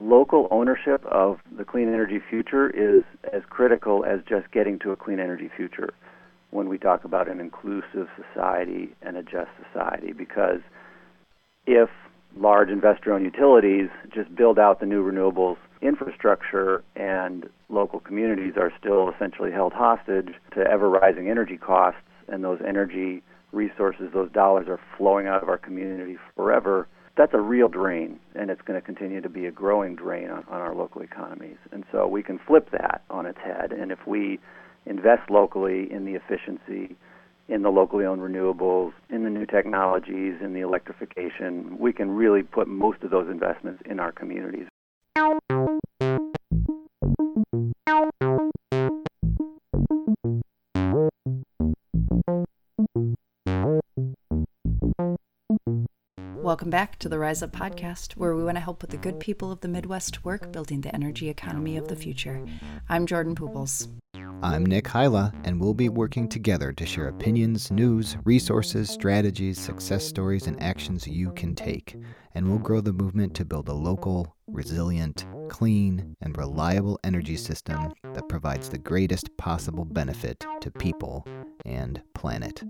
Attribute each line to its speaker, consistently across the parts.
Speaker 1: local ownership of the clean energy future is as critical as just getting to a clean energy future when we talk about an inclusive society and a just society. Because if large investor owned utilities just build out the new renewables infrastructure and local communities are still essentially held hostage to ever rising energy costs and those energy resources, those dollars are flowing out of our community forever, that's a real drain, and it's going to continue to be a growing drain on, on our local economies. And so we can flip that on its head. And if we invest locally in the efficiency, in the locally owned renewables, in the new technologies, in the electrification, we can really put most of those investments in our communities.
Speaker 2: Welcome back to the Rise Up podcast, where we want to help put the good people of the Midwest to work building the energy economy of the future. I'm Jordan Pooples.
Speaker 3: I'm Nick Hylla, and we'll be working together to share opinions, news, resources, strategies, success stories, and actions you can take. And we'll grow the movement to build a local, resilient, clean, and reliable energy system that provides the greatest possible benefit to people and planet.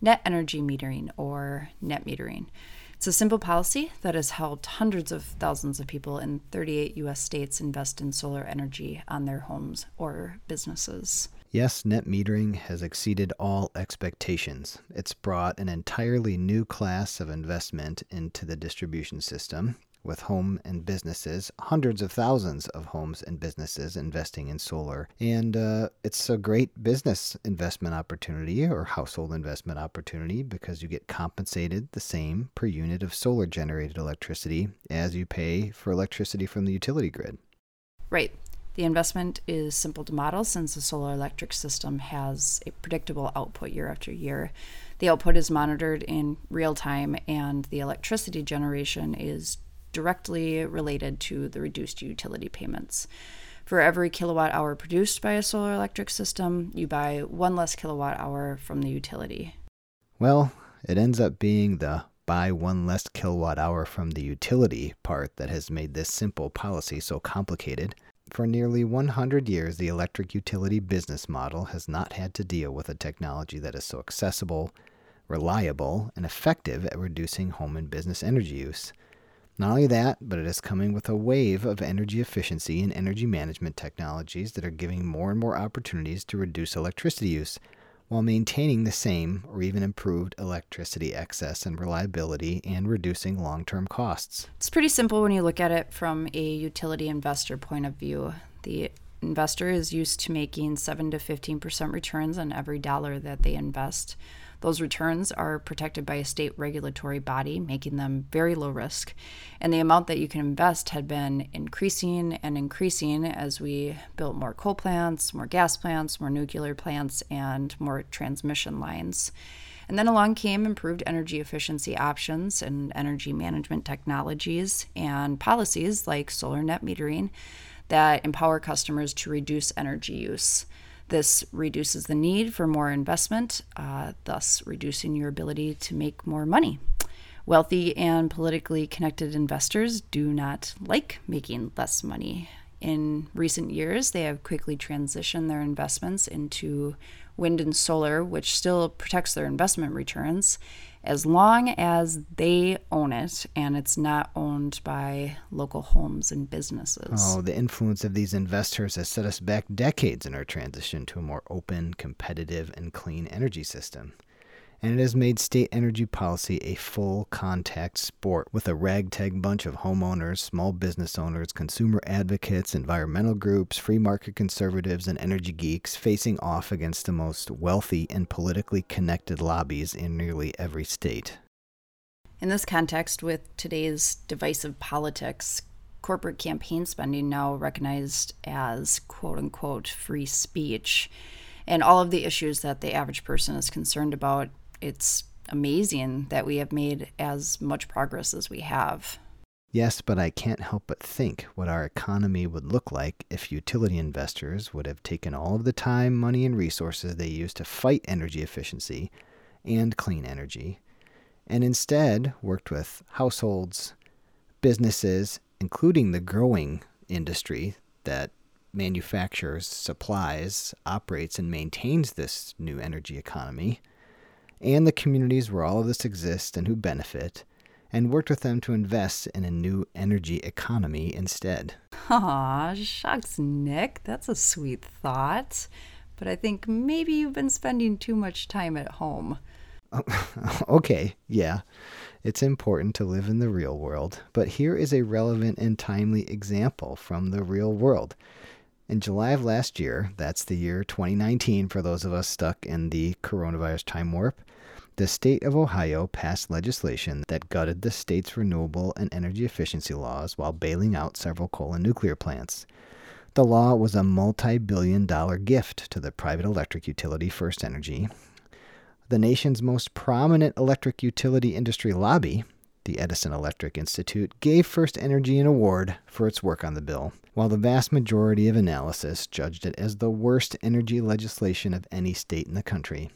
Speaker 2: Net energy metering, or net metering. It's a simple policy that has helped hundreds of thousands of people in 38 U.S. states invest in solar energy on their homes or businesses.
Speaker 3: Yes, net metering has exceeded all expectations. It's brought an entirely new class of investment into the distribution system, with home and businesses, hundreds of thousands of homes and businesses investing in solar. And uh, it's a great business investment opportunity or household investment opportunity because you get compensated the same per unit of solar generated electricity as you pay for electricity from the utility grid.
Speaker 2: Right. The investment is simple to model since the solar electric system has a predictable output year after year. The output is monitored in real time, and the electricity generation is directly related to the reduced utility payments. For every kilowatt hour produced by a solar electric system, you buy one less kilowatt hour from the utility.
Speaker 3: Well, it ends up being the buy one less kilowatt hour from the utility part that has made this simple policy so complicated. For nearly 100 years, the electric utility business model has not had to deal with a technology that is so accessible, reliable, and effective at reducing home and business energy use. Not only that, but it is coming with a wave of energy efficiency and energy management technologies that are giving more and more opportunities to reduce electricity use while maintaining the same or even improved electricity access and reliability and reducing long term costs.
Speaker 2: It's pretty simple when you look at it from a utility investor point of view. The investor is used to making 7 to 15% returns on every dollar that they invest. Those returns are protected by a state regulatory body, making them very low risk. And the amount that you can invest had been increasing and increasing as we built more coal plants, more gas plants, more nuclear plants, and more transmission lines. And then along came improved energy efficiency options and energy management technologies and policies like solar net metering that empower customers to reduce energy use. This reduces the need for more investment, uh, thus reducing your ability to make more money. Wealthy and politically connected investors do not like making less money. In recent years, they have quickly transitioned their investments into wind and solar, which still protects their investment returns as long as they own it and it's not owned by local homes and businesses.
Speaker 3: Oh, the influence of these investors has set us back decades in our transition to a more open, competitive, and clean energy system and it has made state energy policy a full contact sport with a ragtag bunch of homeowners, small business owners, consumer advocates, environmental groups, free market conservatives, and energy geeks facing off against the most wealthy and politically connected lobbies in nearly every state.
Speaker 2: In this context, with today's divisive politics, corporate campaign spending now recognized as quote unquote free speech, and all of the issues that the average person is concerned about it's amazing that we have made as much progress as we have.
Speaker 3: Yes, but I can't help but think what our economy would look like if utility investors would have taken all of the time, money, and resources they use to fight energy efficiency and clean energy, and instead worked with households, businesses, including the growing industry that manufactures, supplies, operates, and maintains this new energy economy, and the communities where all of this exists and who benefit, and worked with them to invest in a new energy economy instead.
Speaker 2: Aw, shucks, Nick. That's a sweet thought. But I think maybe you've been spending too much time at home.
Speaker 3: okay, yeah. It's important to live in the real world, but here is a relevant and timely example from the real world. In July of last year, that's the year 2019 for those of us stuck in the coronavirus time warp, the state of Ohio passed legislation that gutted the state's renewable and energy efficiency laws while bailing out several coal and nuclear plants. The law was a multi billion dollar gift to the private electric utility FirstEnergy, the nation's most prominent electric utility industry lobby, the Edison Electric Institute, gave FirstEnergy an award for its work on the bill, while the vast majority of analysis judged it as the worst energy legislation of any state in the country.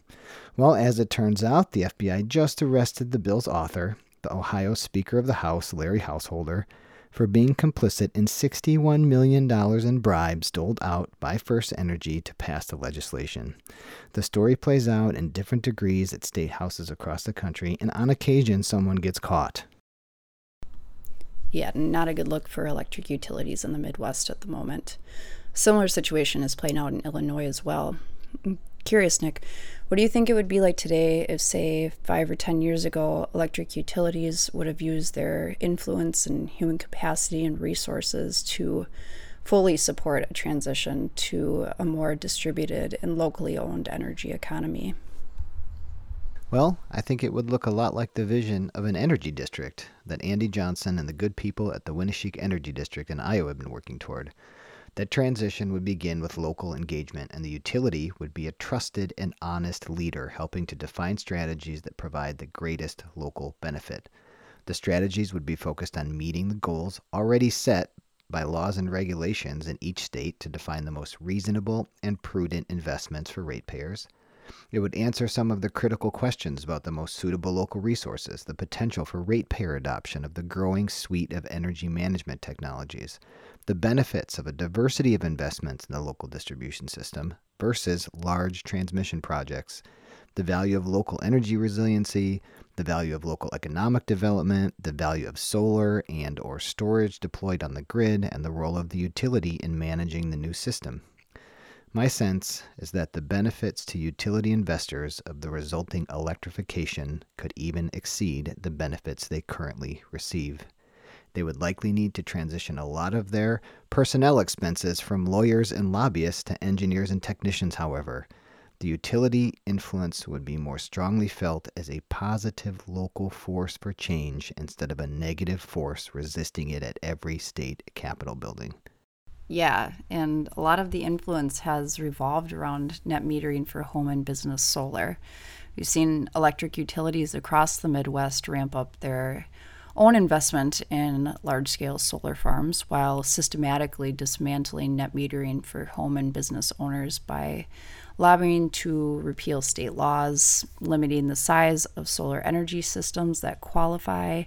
Speaker 3: Well, as it turns out, the FBI just arrested the bill's author, the Ohio Speaker of the House, Larry Householder, for being complicit in $61 million in bribes doled out by FirstEnergy to pass the legislation. The story plays out in different degrees at state houses across the country, and on occasion, someone gets caught.
Speaker 2: Yeah, not a good look for electric utilities in the Midwest at the moment. Similar situation is playing out in Illinois as well. Curious, Nick, what do you think it would be like today if, say, five or ten years ago, electric utilities would have used their influence and human capacity and resources to fully support a transition to a more distributed and locally owned energy economy?
Speaker 3: Well, I think it would look a lot like the vision of an energy district that Andy Johnson and the good people at the Winneshiek Energy District in Iowa have been working toward. That transition would begin with local engagement, and the utility would be a trusted and honest leader helping to define strategies that provide the greatest local benefit. The strategies would be focused on meeting the goals already set by laws and regulations in each state to define the most reasonable and prudent investments for ratepayers it would answer some of the critical questions about the most suitable local resources, the potential for ratepayer adoption of the growing suite of energy management technologies, the benefits of a diversity of investments in the local distribution system versus large transmission projects, the value of local energy resiliency, the value of local economic development, the value of solar and or storage deployed on the grid, and the role of the utility in managing the new system. My sense is that the benefits to utility investors of the resulting electrification could even exceed the benefits they currently receive. They would likely need to transition a lot of their personnel expenses from lawyers and lobbyists to engineers and technicians, however. The utility influence would be more strongly felt as a positive local force for change instead of a negative force resisting it at every state capitol building.
Speaker 2: Yeah, and a lot of the influence has revolved around net metering for home and business solar. We've seen electric utilities across the Midwest ramp up their own investment in large scale solar farms while systematically dismantling net metering for home and business owners by lobbying to repeal state laws, limiting the size of solar energy systems that qualify,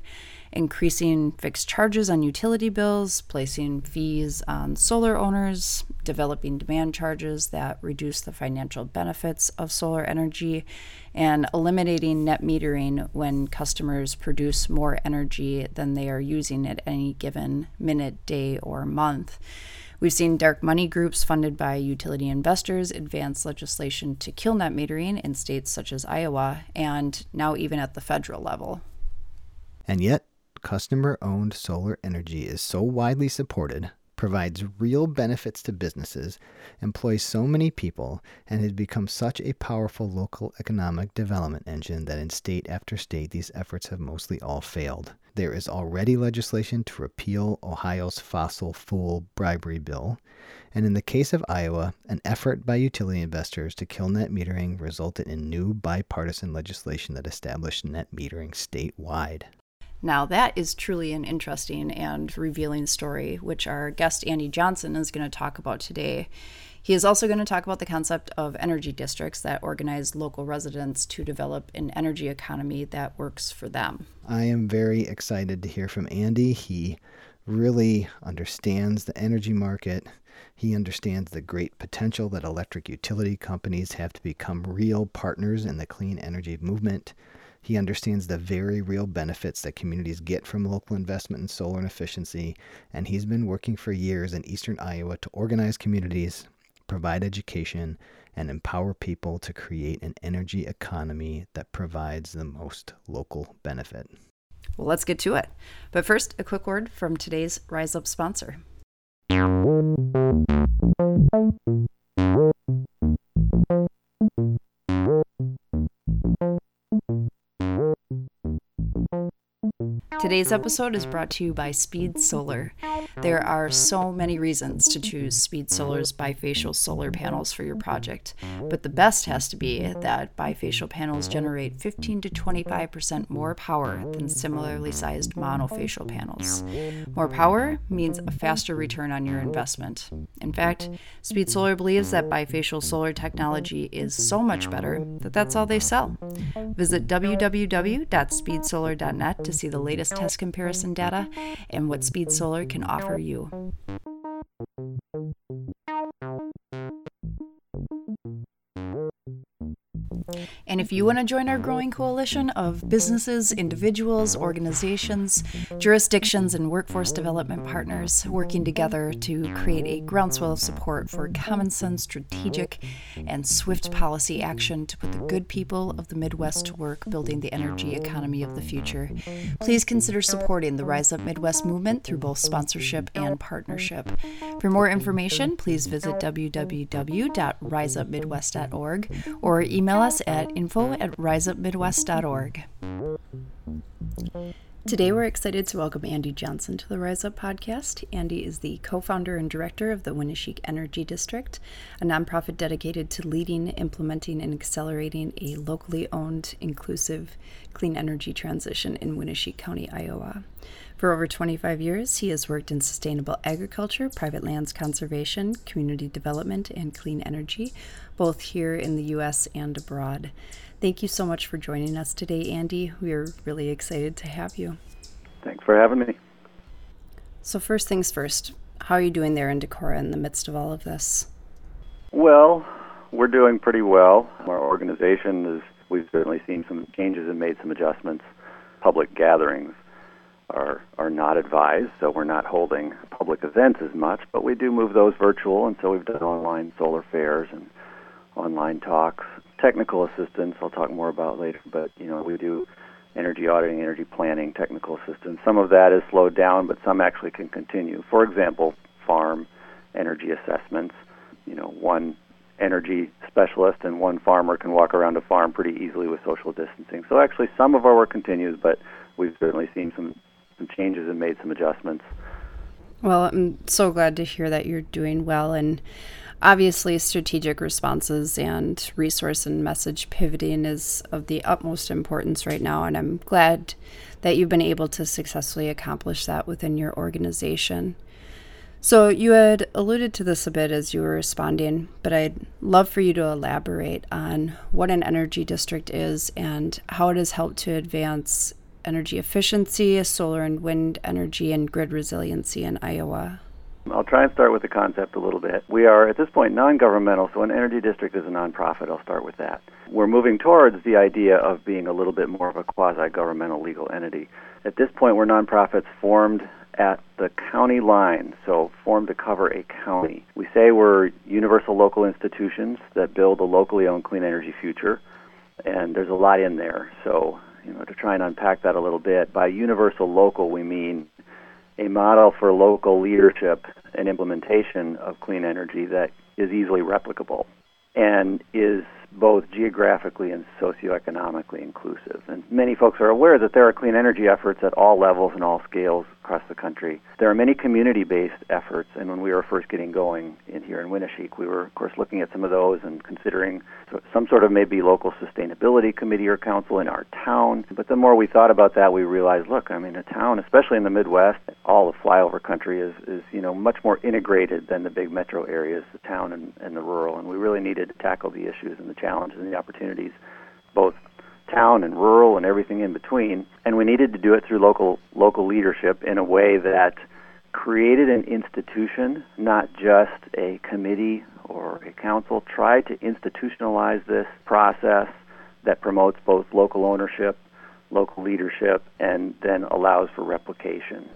Speaker 2: increasing fixed charges on utility bills, placing fees on solar owners, developing demand charges that reduce the financial benefits of solar energy, and eliminating net metering when customers produce more energy than they are using at any given minute, day, or month. We've seen dark money groups funded by utility investors advance legislation to kill net metering in states such as Iowa and now even at the federal level.
Speaker 3: And yet, customer owned solar energy is so widely supported, provides real benefits to businesses, employs so many people, and has become such a powerful local economic development engine that in state after state these efforts have mostly all failed. There is already legislation to repeal Ohio's fossil fuel bribery bill, and in the case of Iowa, an effort by utility investors to kill net metering resulted in new bipartisan legislation that established net metering statewide.
Speaker 2: Now, that is truly an interesting and revealing story, which our guest Andy Johnson is going to talk about today. He is also going to talk about the concept of energy districts that organize local residents to develop an energy economy that works for them.
Speaker 3: I am very excited to hear from Andy. He really understands the energy market. He understands the great potential that electric utility companies have to become real partners in the clean energy movement. He understands the very real benefits that communities get from local investment in solar and efficiency, and he's been working for years in eastern Iowa to organize communities, provide education, and empower people to create an energy economy that provides the most local benefit.
Speaker 2: Well, let's get to it. But first, a quick word from today's Rise Up sponsor. Today's episode is brought to you by Speed Solar. There are so many reasons to choose Speed Solar's bifacial solar panels for your project, but the best has to be that bifacial panels generate 15 to 25% more power than similarly sized monofacial panels. More power means a faster return on your investment. In fact, Speed Solar believes that bifacial solar technology is so much better that that's all they sell. Visit www.speedsolar.net to see the latest test comparison data and what Speed Solar can offer you. And if you want to join our growing coalition of businesses, individuals, organizations, jurisdictions, and workforce development partners working together to create a groundswell of support for common sense, strategic, and swift policy action to put the good people of the Midwest to work building the energy economy of the future, please consider supporting the Rise Up Midwest movement through both sponsorship and partnership. For more information, please visit www.riseupmidwest.org or email us at info at riseupmidwest.org. Today, we're excited to welcome Andy Johnson to the Rise Up podcast. Andy is the co founder and director of the Winneshiek Energy District, a nonprofit dedicated to leading, implementing, and accelerating a locally owned, inclusive, clean energy transition in Winneshiek County, Iowa. For over 25 years, he has worked in sustainable agriculture, private lands conservation, community development, and clean energy, both here in the U.S. and abroad. Thank you so much for joining us today, Andy. We are really excited to have you.
Speaker 1: Thanks for having me.
Speaker 2: So, first things first, how are you doing there in Decorah in the midst of all of this?
Speaker 1: Well, we're doing pretty well. Our organization is, we've certainly seen some changes and made some adjustments. Public gatherings are, are not advised, so we're not holding public events as much, but we do move those virtual, and so we've done online solar fairs and online talks technical assistance I'll talk more about later, but you know we do energy auditing, energy planning, technical assistance. Some of that is slowed down, but some actually can continue. For example, farm energy assessments. You know, one energy specialist and one farmer can walk around a farm pretty easily with social distancing. So actually, some of our work continues, but we've certainly seen some some changes and made some adjustments.
Speaker 2: Well, I'm so glad to hear that you're doing well and Obviously, strategic responses and resource and message pivoting is of the utmost importance right now, and I'm glad that you've been able to successfully accomplish that within your organization. So, you had alluded to this a bit as you were responding, but I'd love for you to elaborate on what an energy district is and how it has helped to advance energy efficiency, solar and wind energy, and grid resiliency in Iowa.
Speaker 1: I'll try and start with the concept a little bit. We are, at this point, non governmental, so an energy district is a nonprofit. I'll start with that. We're moving towards the idea of being a little bit more of a quasi governmental legal entity. At this point, we're nonprofits formed at the county line, so formed to cover a county. We say we're universal local institutions that build a locally owned clean energy future, and there's a lot in there. So, you know, to try and unpack that a little bit, by universal local, we mean a model for local leadership and implementation of clean energy that is easily replicable and is both geographically and socioeconomically inclusive. And many folks are aware that there are clean energy efforts at all levels and all scales across the country. There are many community based efforts, and when we were first getting going in here in Winneshiek, we were, of course, looking at some of those and considering some sort of maybe local sustainability committee or council in our town. But the more we thought about that, we realized look, I mean, a town, especially in the Midwest, all of flyover country is, is you know, much more integrated than the big metro areas, the town and, and the rural. And we really needed to tackle the issues and the challenges and the opportunities, both town and rural and everything in between. And we needed to do it through local local leadership in a way that created an institution, not just a committee or a council, tried to institutionalize this process that promotes both local ownership, local leadership, and then allows for replication.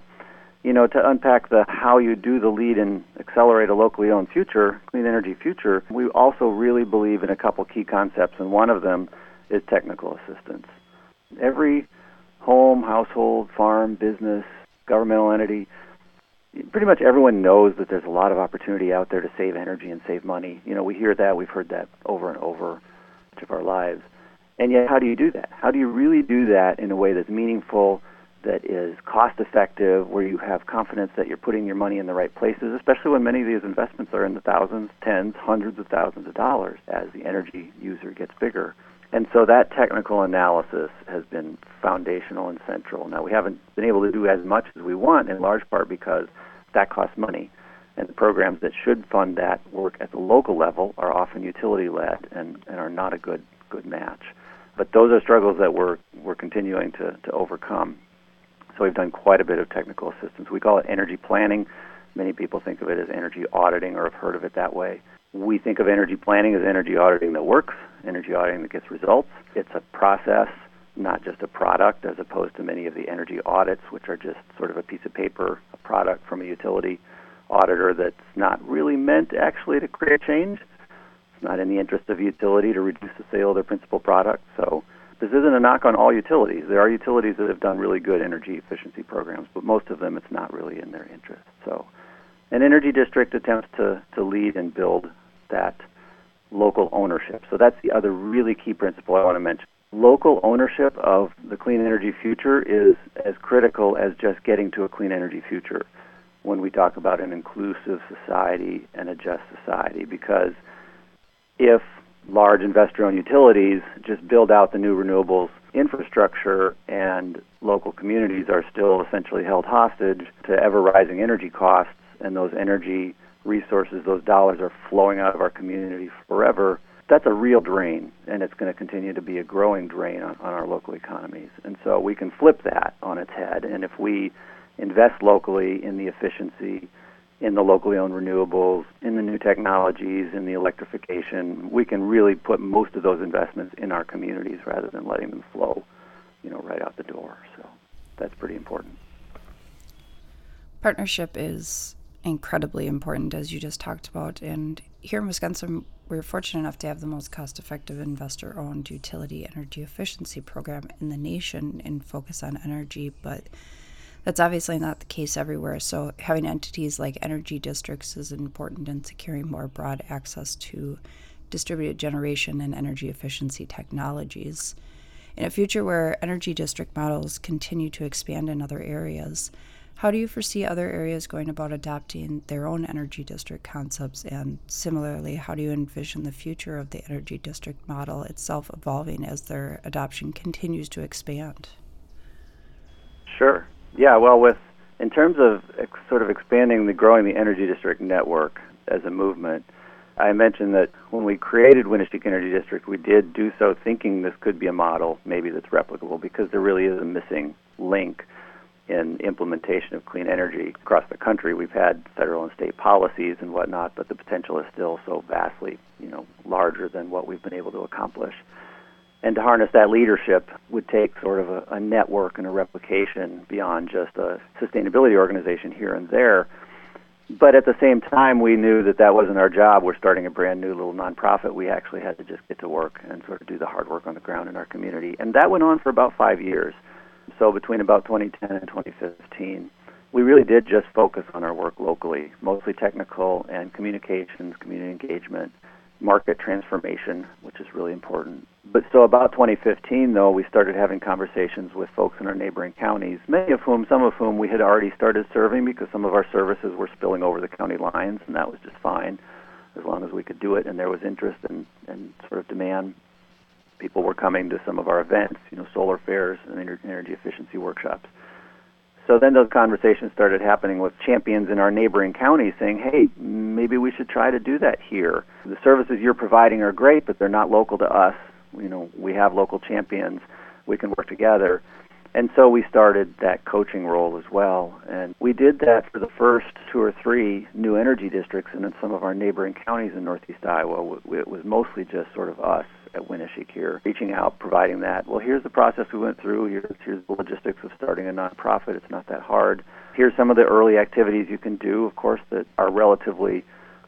Speaker 1: You know, to unpack the how you do the lead and accelerate a locally owned future, clean energy future, we also really believe in a couple key concepts, and one of them is technical assistance. Every home, household, farm, business, governmental entity pretty much everyone knows that there's a lot of opportunity out there to save energy and save money. You know, we hear that, we've heard that over and over much of our lives. And yet, how do you do that? How do you really do that in a way that's meaningful, that is cost effective, where you have confidence that you're putting your money in the right places, especially when many of these investments are in the thousands, tens, hundreds of thousands of dollars as the energy user gets bigger? And so that technical analysis has been foundational and central. Now, we haven't been able to do as much as we want, in large part because that costs money. And the programs that should fund that work at the local level are often utility led and, and are not a good good match. But those are struggles that we're we're continuing to, to overcome. So we've done quite a bit of technical assistance. We call it energy planning. Many people think of it as energy auditing or have heard of it that way. We think of energy planning as energy auditing that works, energy auditing that gets results. It's a process, not just a product, as opposed to many of the energy audits, which are just sort of a piece of paper, a product from a utility auditor that's not really meant actually to create change. It's not in the interest of utility to reduce the sale of their principal product. So this isn't a knock on all utilities. There are utilities that have done really good energy efficiency programs, but most of them it's not really in their interest. So an energy district attempts to, to lead and build that local ownership. So that's the other really key principle I want to mention. Local ownership of the clean energy future is as critical as just getting to a clean energy future when we talk about an inclusive society and a just society because if large investor owned utilities just build out the new renewables infrastructure and local communities are still essentially held hostage to ever rising energy costs and those energy resources, those dollars are flowing out of our community forever, that's a real drain, and it's going to continue to be a growing drain on, on our local economies. And so we can flip that on its head, and if we invest locally in the efficiency, in the locally owned renewables, in the new technologies, in the electrification, we can really put most of those investments in our communities rather than letting them flow, you know, right out the door. So that's pretty important.
Speaker 2: Partnership is incredibly important, as you just talked about. And here in Wisconsin, we're fortunate enough to have the most cost effective investor owned utility energy efficiency program in the nation and Focus on Energy. But that's obviously not the case everywhere. So, having entities like energy districts is important in securing more broad access to distributed generation and energy efficiency technologies. In a future where energy district models continue to expand in other areas, how do you foresee other areas going about adopting their own energy district concepts? And similarly, how do you envision the future of the energy district model itself evolving as their adoption continues to expand?
Speaker 1: Sure. Yeah, well, with in terms of ex- sort of expanding the growing the energy district network as a movement, I mentioned that when we created Winneshiek Energy District, we did do so thinking this could be a model, maybe that's replicable, because there really is a missing link in implementation of clean energy across the country. We've had federal and state policies and whatnot, but the potential is still so vastly, you know, larger than what we've been able to accomplish. And to harness that leadership would take sort of a, a network and a replication beyond just a sustainability organization here and there. But at the same time, we knew that that wasn't our job. We're starting a brand new little nonprofit. We actually had to just get to work and sort of do the hard work on the ground in our community. And that went on for about five years. So between about 2010 and 2015, we really did just focus on our work locally, mostly technical and communications, community engagement, market transformation, which is really important. But so about 2015, though, we started having conversations with folks in our neighboring counties, many of whom, some of whom we had already started serving because some of our services were spilling over the county lines, and that was just fine as long as we could do it and there was interest and, and sort of demand people were coming to some of our events, you know, solar fairs and energy efficiency workshops. So then those conversations started happening with champions in our neighboring counties saying, hey, maybe we should try to do that here. The services you're providing are great, but they're not local to us. You know, we have local champions. We can work together. And so we started that coaching role as well. And we did that for the first two or three new energy districts and in some of our neighboring counties in northeast Iowa. It was mostly just sort of us at Winneshiek here, reaching out, providing that. Well, here's the process we went through. Here's, here's the logistics of starting a nonprofit. It's not that hard. Here's some of the early activities you can do, of course, that are relatively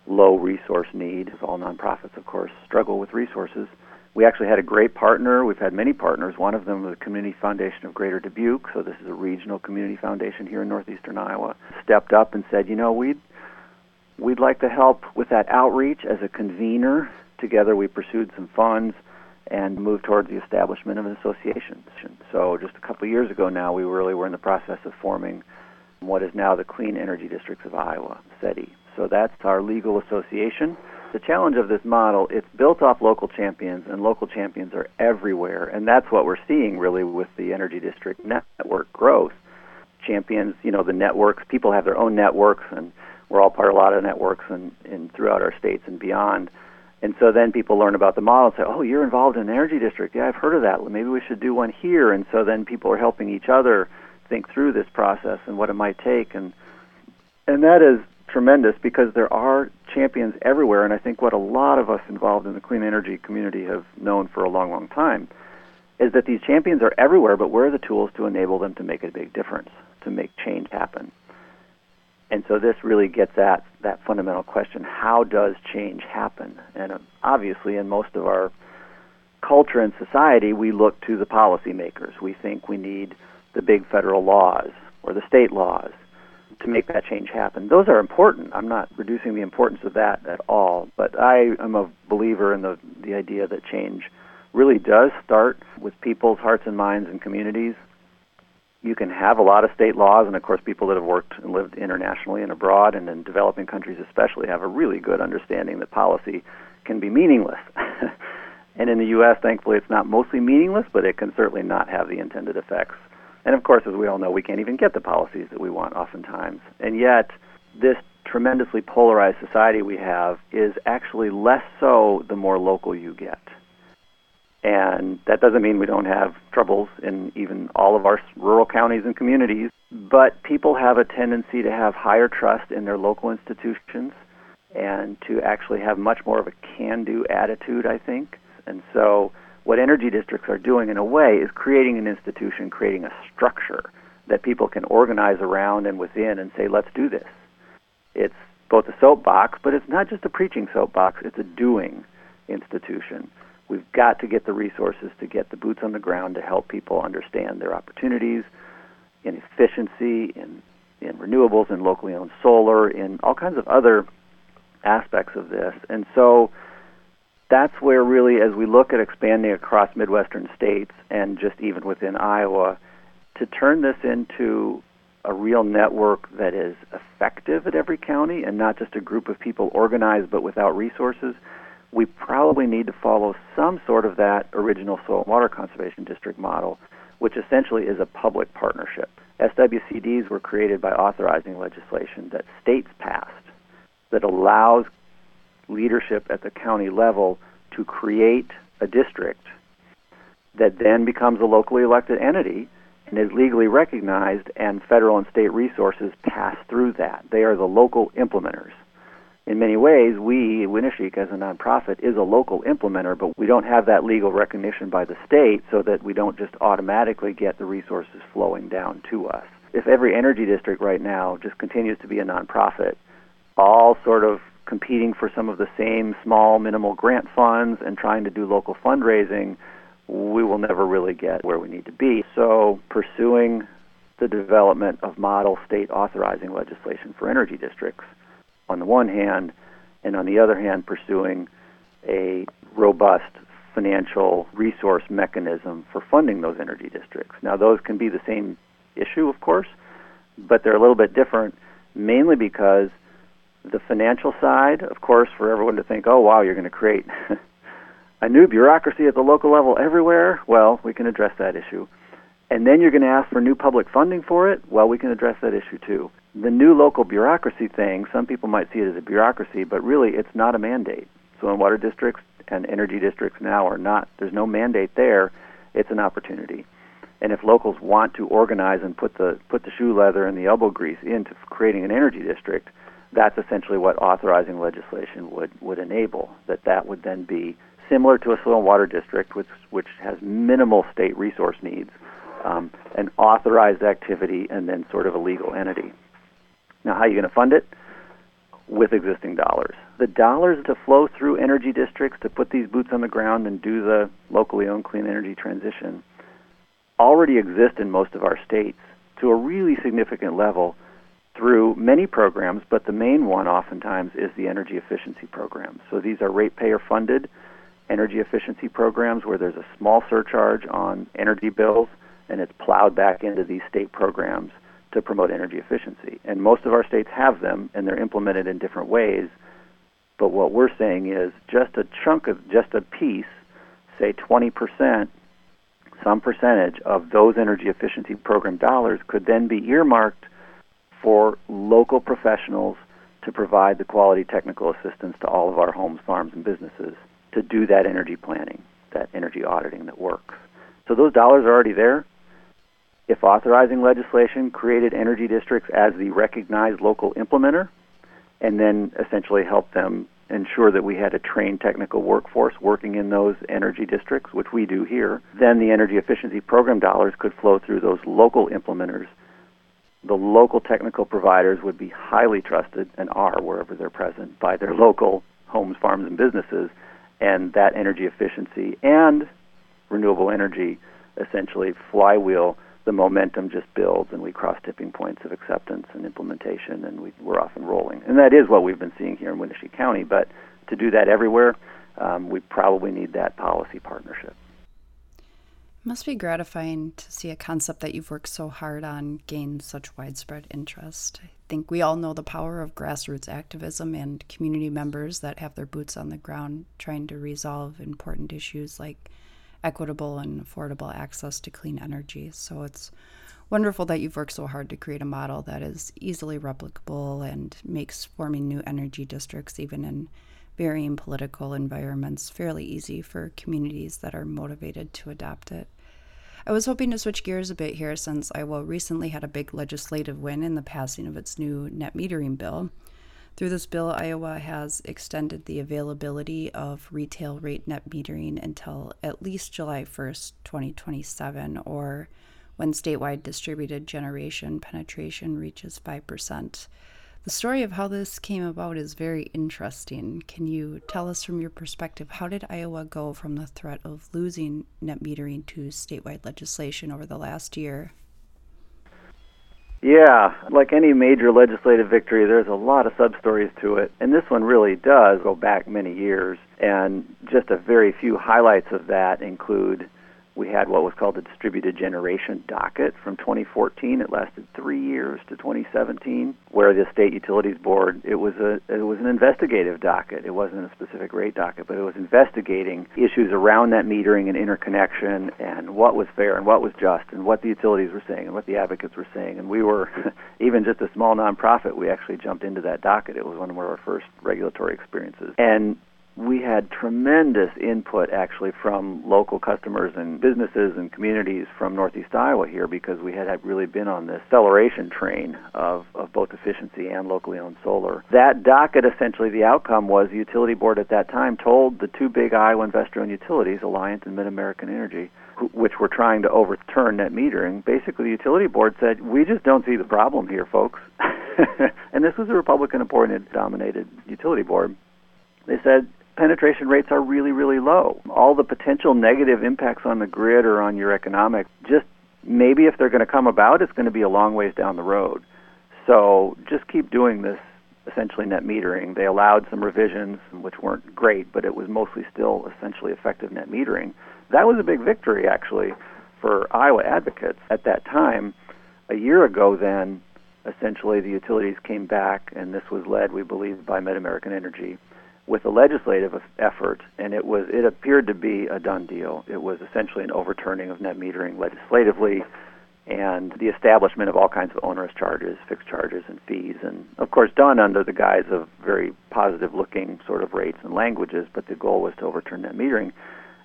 Speaker 1: low resource need. All nonprofits, of course, struggle with resources. We actually had a great partner. We've had many partners. One of them was the Community Foundation of Greater Dubuque. So this is a regional community foundation here in northeastern Iowa. Stepped up and said, you know, we'd we'd like to help with that outreach as a convener. Together, we pursued some funds and moved towards the establishment of an association. So just a couple years ago now, we really were in the process of forming what is now the Clean Energy Districts of Iowa, CEDI. So that's our legal association the challenge of this model, it's built off local champions, and local champions are everywhere. And that's what we're seeing really with the Energy District network growth. Champions, you know, the networks, people have their own networks, and we're all part of a lot of networks and, and throughout our states and beyond. And so then people learn about the model and say, oh, you're involved in an energy district. Yeah, I've heard of that. Maybe we should do one here. And so then people are helping each other think through this process and what it might take. And and that is tremendous because there are champions everywhere, and I think what a lot of us involved in the clean energy community have known for a long, long time is that these champions are everywhere, but where are the tools to enable them to make a big difference, to make change happen? And so this really gets at that fundamental question how does change happen? And uh, obviously, in most of our culture and society, we look to the policymakers. We think we need the big federal laws or the state laws to make that change happen. Those are important. I'm not reducing the importance of that at all, but I am a believer in the the idea that change really does start with people's hearts and minds and communities. You can have a lot of state laws, and of course, people that have worked and lived internationally and abroad, and in developing countries especially, have a really good understanding that policy can be meaningless. and in the U.S., thankfully, it's not mostly meaningless, but it can certainly not have the intended effects and of course, as we all know, we can't even get the policies that we want oftentimes. And yet, this tremendously polarized society we have is actually less so the more local you get. And that doesn't mean we don't have troubles in even all of our rural counties and communities, but people have a tendency to have higher trust in their local institutions and to actually have much more of a can do attitude, I think. And so what energy districts are doing in a way is creating an institution, creating a structure that people can organize around and within and say, let's do this. It's both a soapbox, but it's not just a preaching soapbox, it's a doing institution. We've got to get the resources to get the boots on the ground to help people understand their opportunities in efficiency, in, in renewables, in locally owned solar, in all kinds of other aspects of this. And so that's where really, as we look at expanding across Midwestern states and just even within Iowa, to turn this into a real network that is effective at every county and not just a group of people organized but without resources, we probably need to follow some sort of that original soil and water conservation district model, which essentially is a public partnership. SWCDs were created by authorizing legislation that states passed that allows leadership at the county level to create a district that then becomes a locally elected entity and is legally recognized, and federal and state resources pass through that. They are the local implementers. In many ways, we, Winneshiek, as a nonprofit, is a local implementer, but we don't have that legal recognition by the state so that we don't just automatically get the resources flowing down to us. If every energy district right now just continues to be a nonprofit, all sort of competing for some of the same small minimal grant funds and trying to do local fundraising, we will never really get where we need to be. So, pursuing the development of model state authorizing legislation for energy districts on the one hand, and on the other hand, pursuing a robust financial resource mechanism for funding those energy districts. Now, those can be the same issue, of course, but they're a little bit different, mainly because the financial side, of course, for everyone to think, oh, wow, you're going to create a new bureaucracy at the local level everywhere. Well, we can address that issue. And then you're going to ask for new public funding for it. Well, we can address that issue too. The new local bureaucracy thing, some people might see it as a bureaucracy, but really it's not a mandate. So in water districts and energy districts now are not, there's no mandate there. It's an opportunity. And if locals want to organize and put the put the shoe leather and the elbow grease into creating an energy district, that's essentially what authorizing legislation would would enable. That that would then be similar to a soil and water district, which which has minimal state resource needs, um, an authorized activity, and then sort of a legal entity. Now, how are you going to fund it? With existing dollars. The dollars to flow through energy districts to put these boots on the ground and do the locally owned clean energy transition already exist in most of our states to a really significant level through many programs, but the main one oftentimes is the energy efficiency program. So these are ratepayer funded energy efficiency programs where there's a small surcharge on energy bills and it's plowed back into these state programs to promote energy efficiency. And most of our states have them and they're implemented in different ways. But what we're saying is just a chunk of just a piece, say 20%, some percentage of those energy efficiency program dollars could then be earmarked for local professionals to provide the quality technical assistance to all of our homes, farms, and businesses to do that energy planning, that energy auditing that works. So those dollars are already there. If authorizing legislation created energy districts as the recognized local implementer, and then essentially helped them ensure that we had a trained technical workforce working in those energy districts, which we do here, then the energy efficiency program dollars could flow through those local implementers. The local technical providers would be highly trusted and are wherever they're present by their local homes, farms, and businesses and that energy efficiency and renewable energy essentially flywheel the momentum just builds and we cross tipping points of acceptance and implementation and we, are off and rolling and that is what we've been seeing here in Winneshiek County but to do that everywhere um, we probably need that policy partnership
Speaker 2: it must be gratifying to see a concept that you've worked so hard on gain such widespread interest. I think we all know the power of grassroots activism and community members that have their boots on the ground trying to resolve important issues like equitable and affordable access to clean energy. So it's wonderful that you've worked so hard to create a model that is easily replicable and makes forming new energy districts, even in varying political environments, fairly easy for communities that are motivated to adopt it. I was hoping to switch gears a bit here since Iowa recently had a big legislative win in the passing of its new net metering bill. Through this bill, Iowa has extended the availability of retail rate net metering until at least July 1st, 2027, or when statewide distributed generation penetration reaches 5%. The story of how this came about is very interesting. Can you tell us from your perspective how did Iowa go from the threat of losing net metering to statewide legislation over the last year?
Speaker 1: Yeah, like any major legislative victory, there's a lot of sub stories to it, and this one really does go back many years. And just a very few highlights of that include we had what was called the distributed generation docket from 2014. It lasted three years to 2017, where the state utilities board it was a it was an investigative docket. It wasn't a specific rate docket, but it was investigating issues around net metering and interconnection and what was fair and what was just and what the utilities were saying and what the advocates were saying. And we were even just a small nonprofit. We actually jumped into that docket. It was one of our first regulatory experiences. And we had tremendous input actually from local customers and businesses and communities from Northeast Iowa here because we had, had really been on this acceleration train of, of both efficiency and locally owned solar. That docket, essentially, the outcome was the utility board at that time told the two big Iowa investor owned utilities, Alliant and MidAmerican Energy, which were trying to overturn net metering, basically the utility board said, we just don't see the problem here, folks. and this was a Republican appointed dominated utility board. They said, penetration rates are really, really low. All the potential negative impacts on the grid or on your economic, just maybe if they're going to come about, it's going to be a long ways down the road. So just keep doing this essentially net metering. They allowed some revisions, which weren't great, but it was mostly still essentially effective net metering. That was a big victory, actually, for Iowa advocates at that time. A year ago, then, essentially the utilities came back, and this was led, we believe, by MidAmerican Energy with a legislative effort, and it was it appeared to be a done deal. It was essentially an overturning of net metering legislatively, and the establishment of all kinds of onerous charges, fixed charges, and fees, and of course done under the guise of very positive-looking sort of rates and languages. But the goal was to overturn net metering.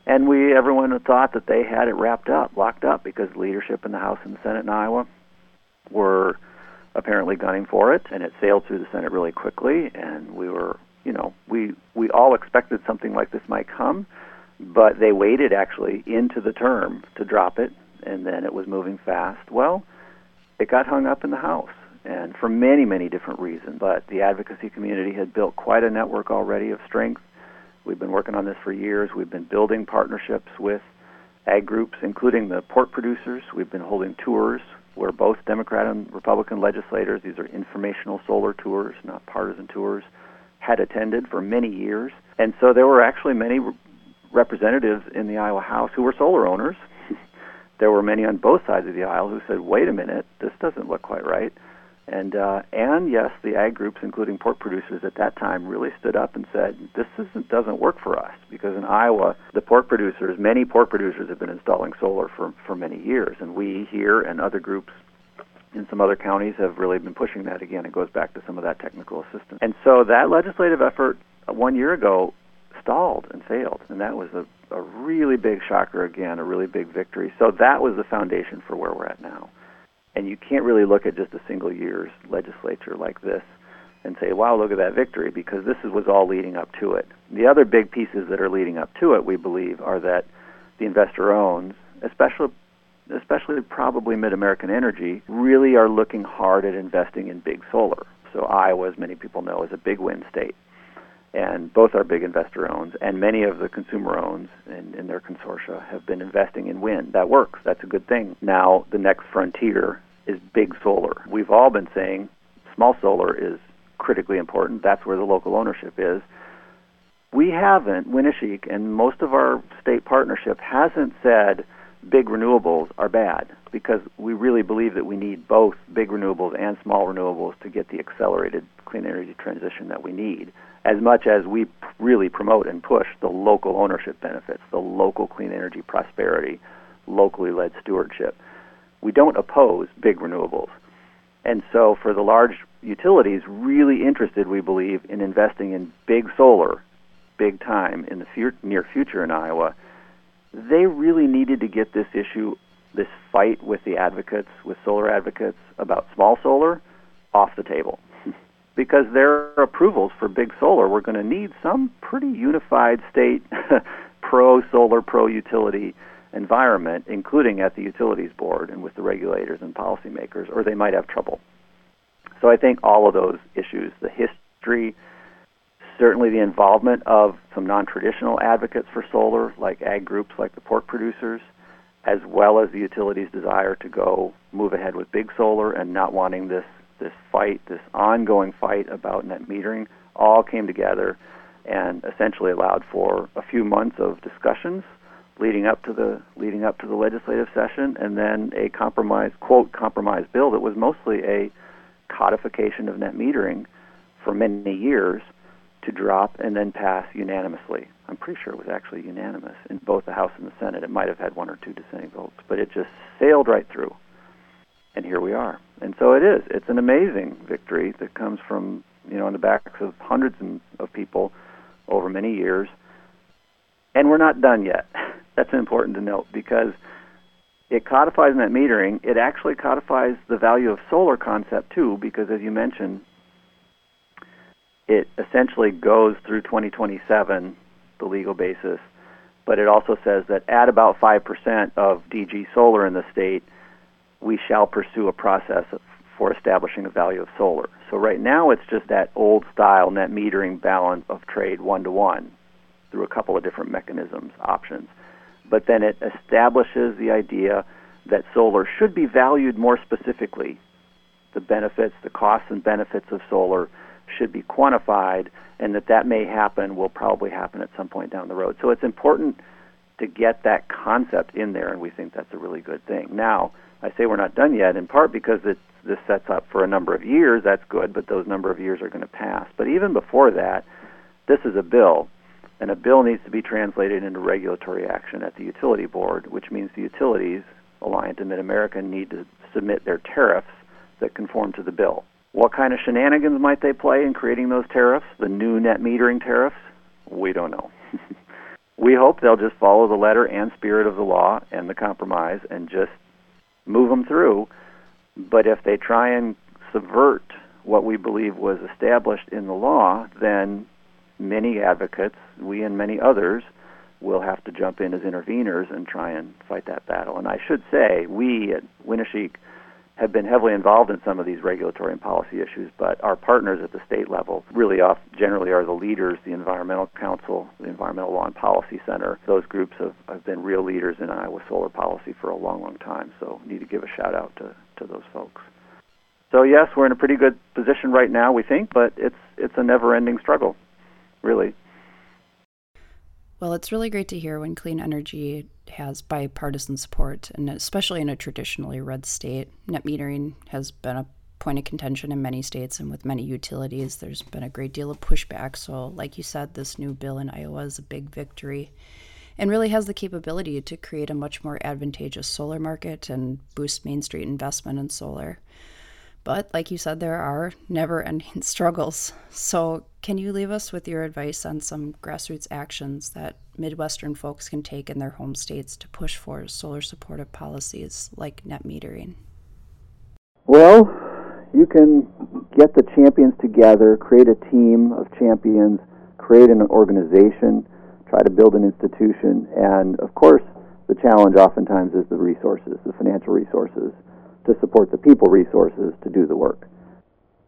Speaker 1: And we, everyone thought that they had it wrapped up, locked up, because leadership in the House and the Senate in Iowa were apparently gunning for it, and it sailed through the Senate really quickly. And we were, you know, we we all expected something like this might come, but they waited actually into the term to drop it, and then it was moving fast. Well, it got hung up in the House, and for many, many different reasons. But the advocacy community had built quite a network already of strength. We've been working on this for years. We've been building partnerships with ag groups, including the pork producers. We've been holding tours where both Democrat and Republican legislators, these are informational solar tours, not partisan tours, had attended for many years. And so there were actually many representatives in the Iowa House who were solar owners. there were many on both sides of the aisle who said, "Wait a minute, this doesn't look quite right." And uh, and yes, the ag groups, including pork producers at that time, really stood up and said, "This isn't, doesn't work for us." Because in Iowa, the pork producers, many pork producers, have been installing solar for for many years, and we here and other groups in some other counties have really been pushing that again. It goes back to some of that technical assistance. And so that legislative effort uh, one year ago stalled and failed, and that was a, a really big shocker again, a really big victory. So that was the foundation for where we're at now. And you can't really look at just a single year's legislature like this and say, wow, look at that victory, because this was all leading up to it. The other big pieces that are leading up to it, we believe, are that the investor owns, especially especially probably MidAmerican Energy, really are looking hard at investing in big solar. So Iowa, as many people know, is a big wind state. And both are big investor owns, and many of the consumer owns in, in their consortia have been investing in wind. That works. That's a good thing. Now, the next frontier is big solar. We've all been saying small solar is critically important. That's where the local ownership is. We haven't, Winneshiek and most of our state partnership hasn't said big renewables are bad because we really believe that we need both big renewables and small renewables to get the accelerated clean energy transition that we need. As much as we really promote and push the local ownership benefits, the local clean energy prosperity, locally led stewardship, we don't oppose big renewables. And so, for the large utilities really interested, we believe, in investing in big solar, big time in the near future in Iowa, they really needed to get this issue, this fight with the advocates, with solar advocates about small solar, off the table. because their approvals for big solar were going to need some pretty unified state pro solar, pro utility environment, including at the utilities board and with the regulators and policymakers, or they might have trouble. So I think all of those issues, the history, certainly the involvement of some non-traditional advocates for solar, like ag groups like the pork producers, as well as the utilities' desire to go move ahead with big solar and not wanting this this fight, this ongoing fight about net metering, all came together and essentially allowed for a few months of discussions leading up to the leading up to the legislative session, and then a compromise quote compromise bill that was mostly a codification of net metering for many years to drop and then pass unanimously. I'm pretty sure it was actually unanimous in both the House and the Senate. It might have had one or two dissenting votes, but it just sailed right through. And here we are. And so it is. It's an amazing victory that comes from, you know, on the backs of hundreds of people over many years. And we're not done yet. That's important to note because it codifies net metering. It actually codifies the value of solar concept too, because as you mentioned, it essentially goes through 2027, the legal basis, but it also says that at about 5% of DG solar in the state, we shall pursue a process for establishing a value of solar. So right now it's just that old style net metering balance of trade one to one through a couple of different mechanisms, options. But then it establishes the idea that solar should be valued more specifically. The benefits, the costs and benefits of solar should be quantified, and that that may happen, will probably happen at some point down the road. So it's important to get that concept in there, and we think that's a really good thing. Now, I say we're not done yet, in part because it, this sets up for a number of years. That's good, but those number of years are going to pass. But even before that, this is a bill, and a bill needs to be translated into regulatory action at the utility board, which means the utilities, Alliant and MidAmerican, need to submit their tariffs that conform to the bill. What kind of shenanigans might they play in creating those tariffs, the new net metering tariffs? We don't know. we hope they'll just follow the letter and spirit of the law and the compromise and just move them through. But if they try and subvert what we believe was established in the law, then many advocates, we and many others, will have to jump in as interveners and try and fight that battle. And I should say, we at Winneshiek have been heavily involved in some of these regulatory and policy issues, but our partners at the state level really off generally are the leaders, the Environmental Council, the Environmental Law and Policy Center. Those groups have, have been real leaders in Iowa solar policy for a long, long time, so need to give a shout out to, to those folks. So yes, we're in a pretty good position right now, we think, but it's it's a never-ending struggle, really.
Speaker 2: Well, it's really great to hear when clean energy has bipartisan support, and especially in a traditionally red state. Net metering has been a point of contention in many states and with many utilities. There's been a great deal of pushback. So, like you said, this new bill in Iowa is a big victory and really has the capability to create a much more advantageous solar market and boost Main Street investment in solar. But like you said, there are never ending struggles. So, can you leave us with your advice on some grassroots actions that Midwestern folks can take in their home states to push for solar supportive policies like net metering?
Speaker 1: Well, you can get the champions together, create a team of champions, create an organization, try to build an institution, and of course, the challenge oftentimes is the resources, the financial resources to support the people resources to do the work.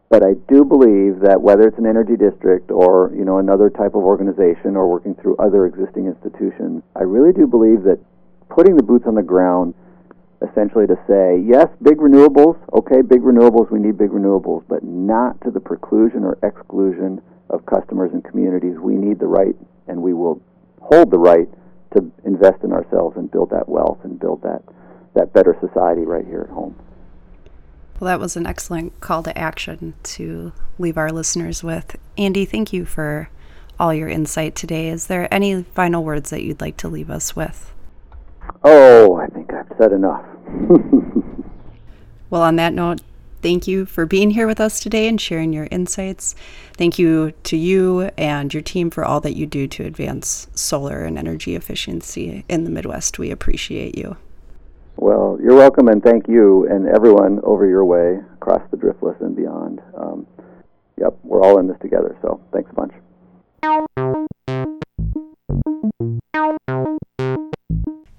Speaker 1: But I do believe that whether it's an energy district or you know another type of organization or working through other existing institutions, I really do believe that putting the boots on the ground essentially to say, yes, big renewables, okay, big renewables, we need big renewables, but not to the preclusion or exclusion of customers and communities. We need the right and we will hold the right to invest in ourselves and build that wealth and build that that better society right here at home.
Speaker 2: Well, that was an excellent call to action to leave our listeners with. Andy, thank you for all your insight today. Is there any final words that you'd like to leave us with?
Speaker 1: Oh, I think I've said enough.
Speaker 2: well, on that note, thank you for being here with us today and sharing your insights. Thank you to you and your team for all that you do to advance solar and energy efficiency in the Midwest. We appreciate you.
Speaker 1: Well, you're welcome, and thank you and everyone over your way across the Driftless and beyond. Um, yep, we're all in this together, so thanks a bunch.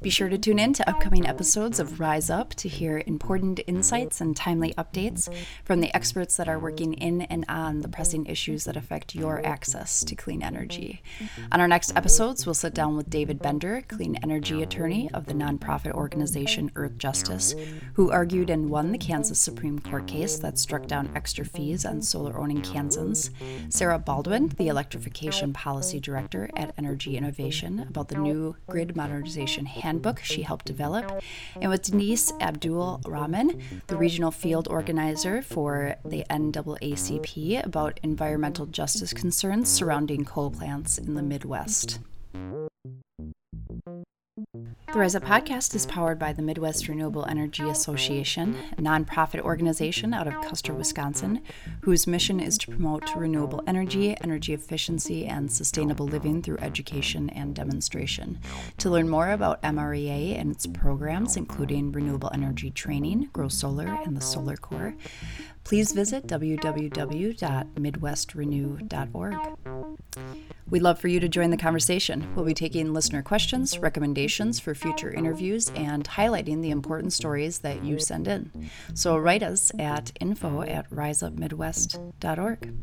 Speaker 2: Be sure to tune in to upcoming episodes of Rise Up to hear important insights and timely updates from the experts that are working in and on the pressing issues that affect your access to clean energy. On our next episodes, we'll sit down with David Bender, clean energy attorney of the nonprofit organization Earthjustice, who argued and won the Kansas Supreme Court case that struck down extra fees on solar owning Kansans, Sara Baldwin, the electrification policy director at Energy Innovation, about the new grid modernization handbook handbook she helped develop, and with Denise Abdul Rahman, the regional field organizer for the NAACP, about environmental justice concerns surrounding coal plants in the Midwest. The Up podcast is powered by the Midwest Renewable Energy Association, a nonprofit organization out of Custer, Wisconsin, whose mission is to promote renewable energy, energy efficiency, and sustainable living through education and demonstration. To learn more about MREA and its programs, including renewable energy training, Grow Solar, and the Solar Corps, please visit www.midwestrenew.org. We'd love for you to join the conversation. We'll be taking listener questions, recommendations for future interviews, and highlighting the important stories that you send in. So write us at info at riseupmidwest.org.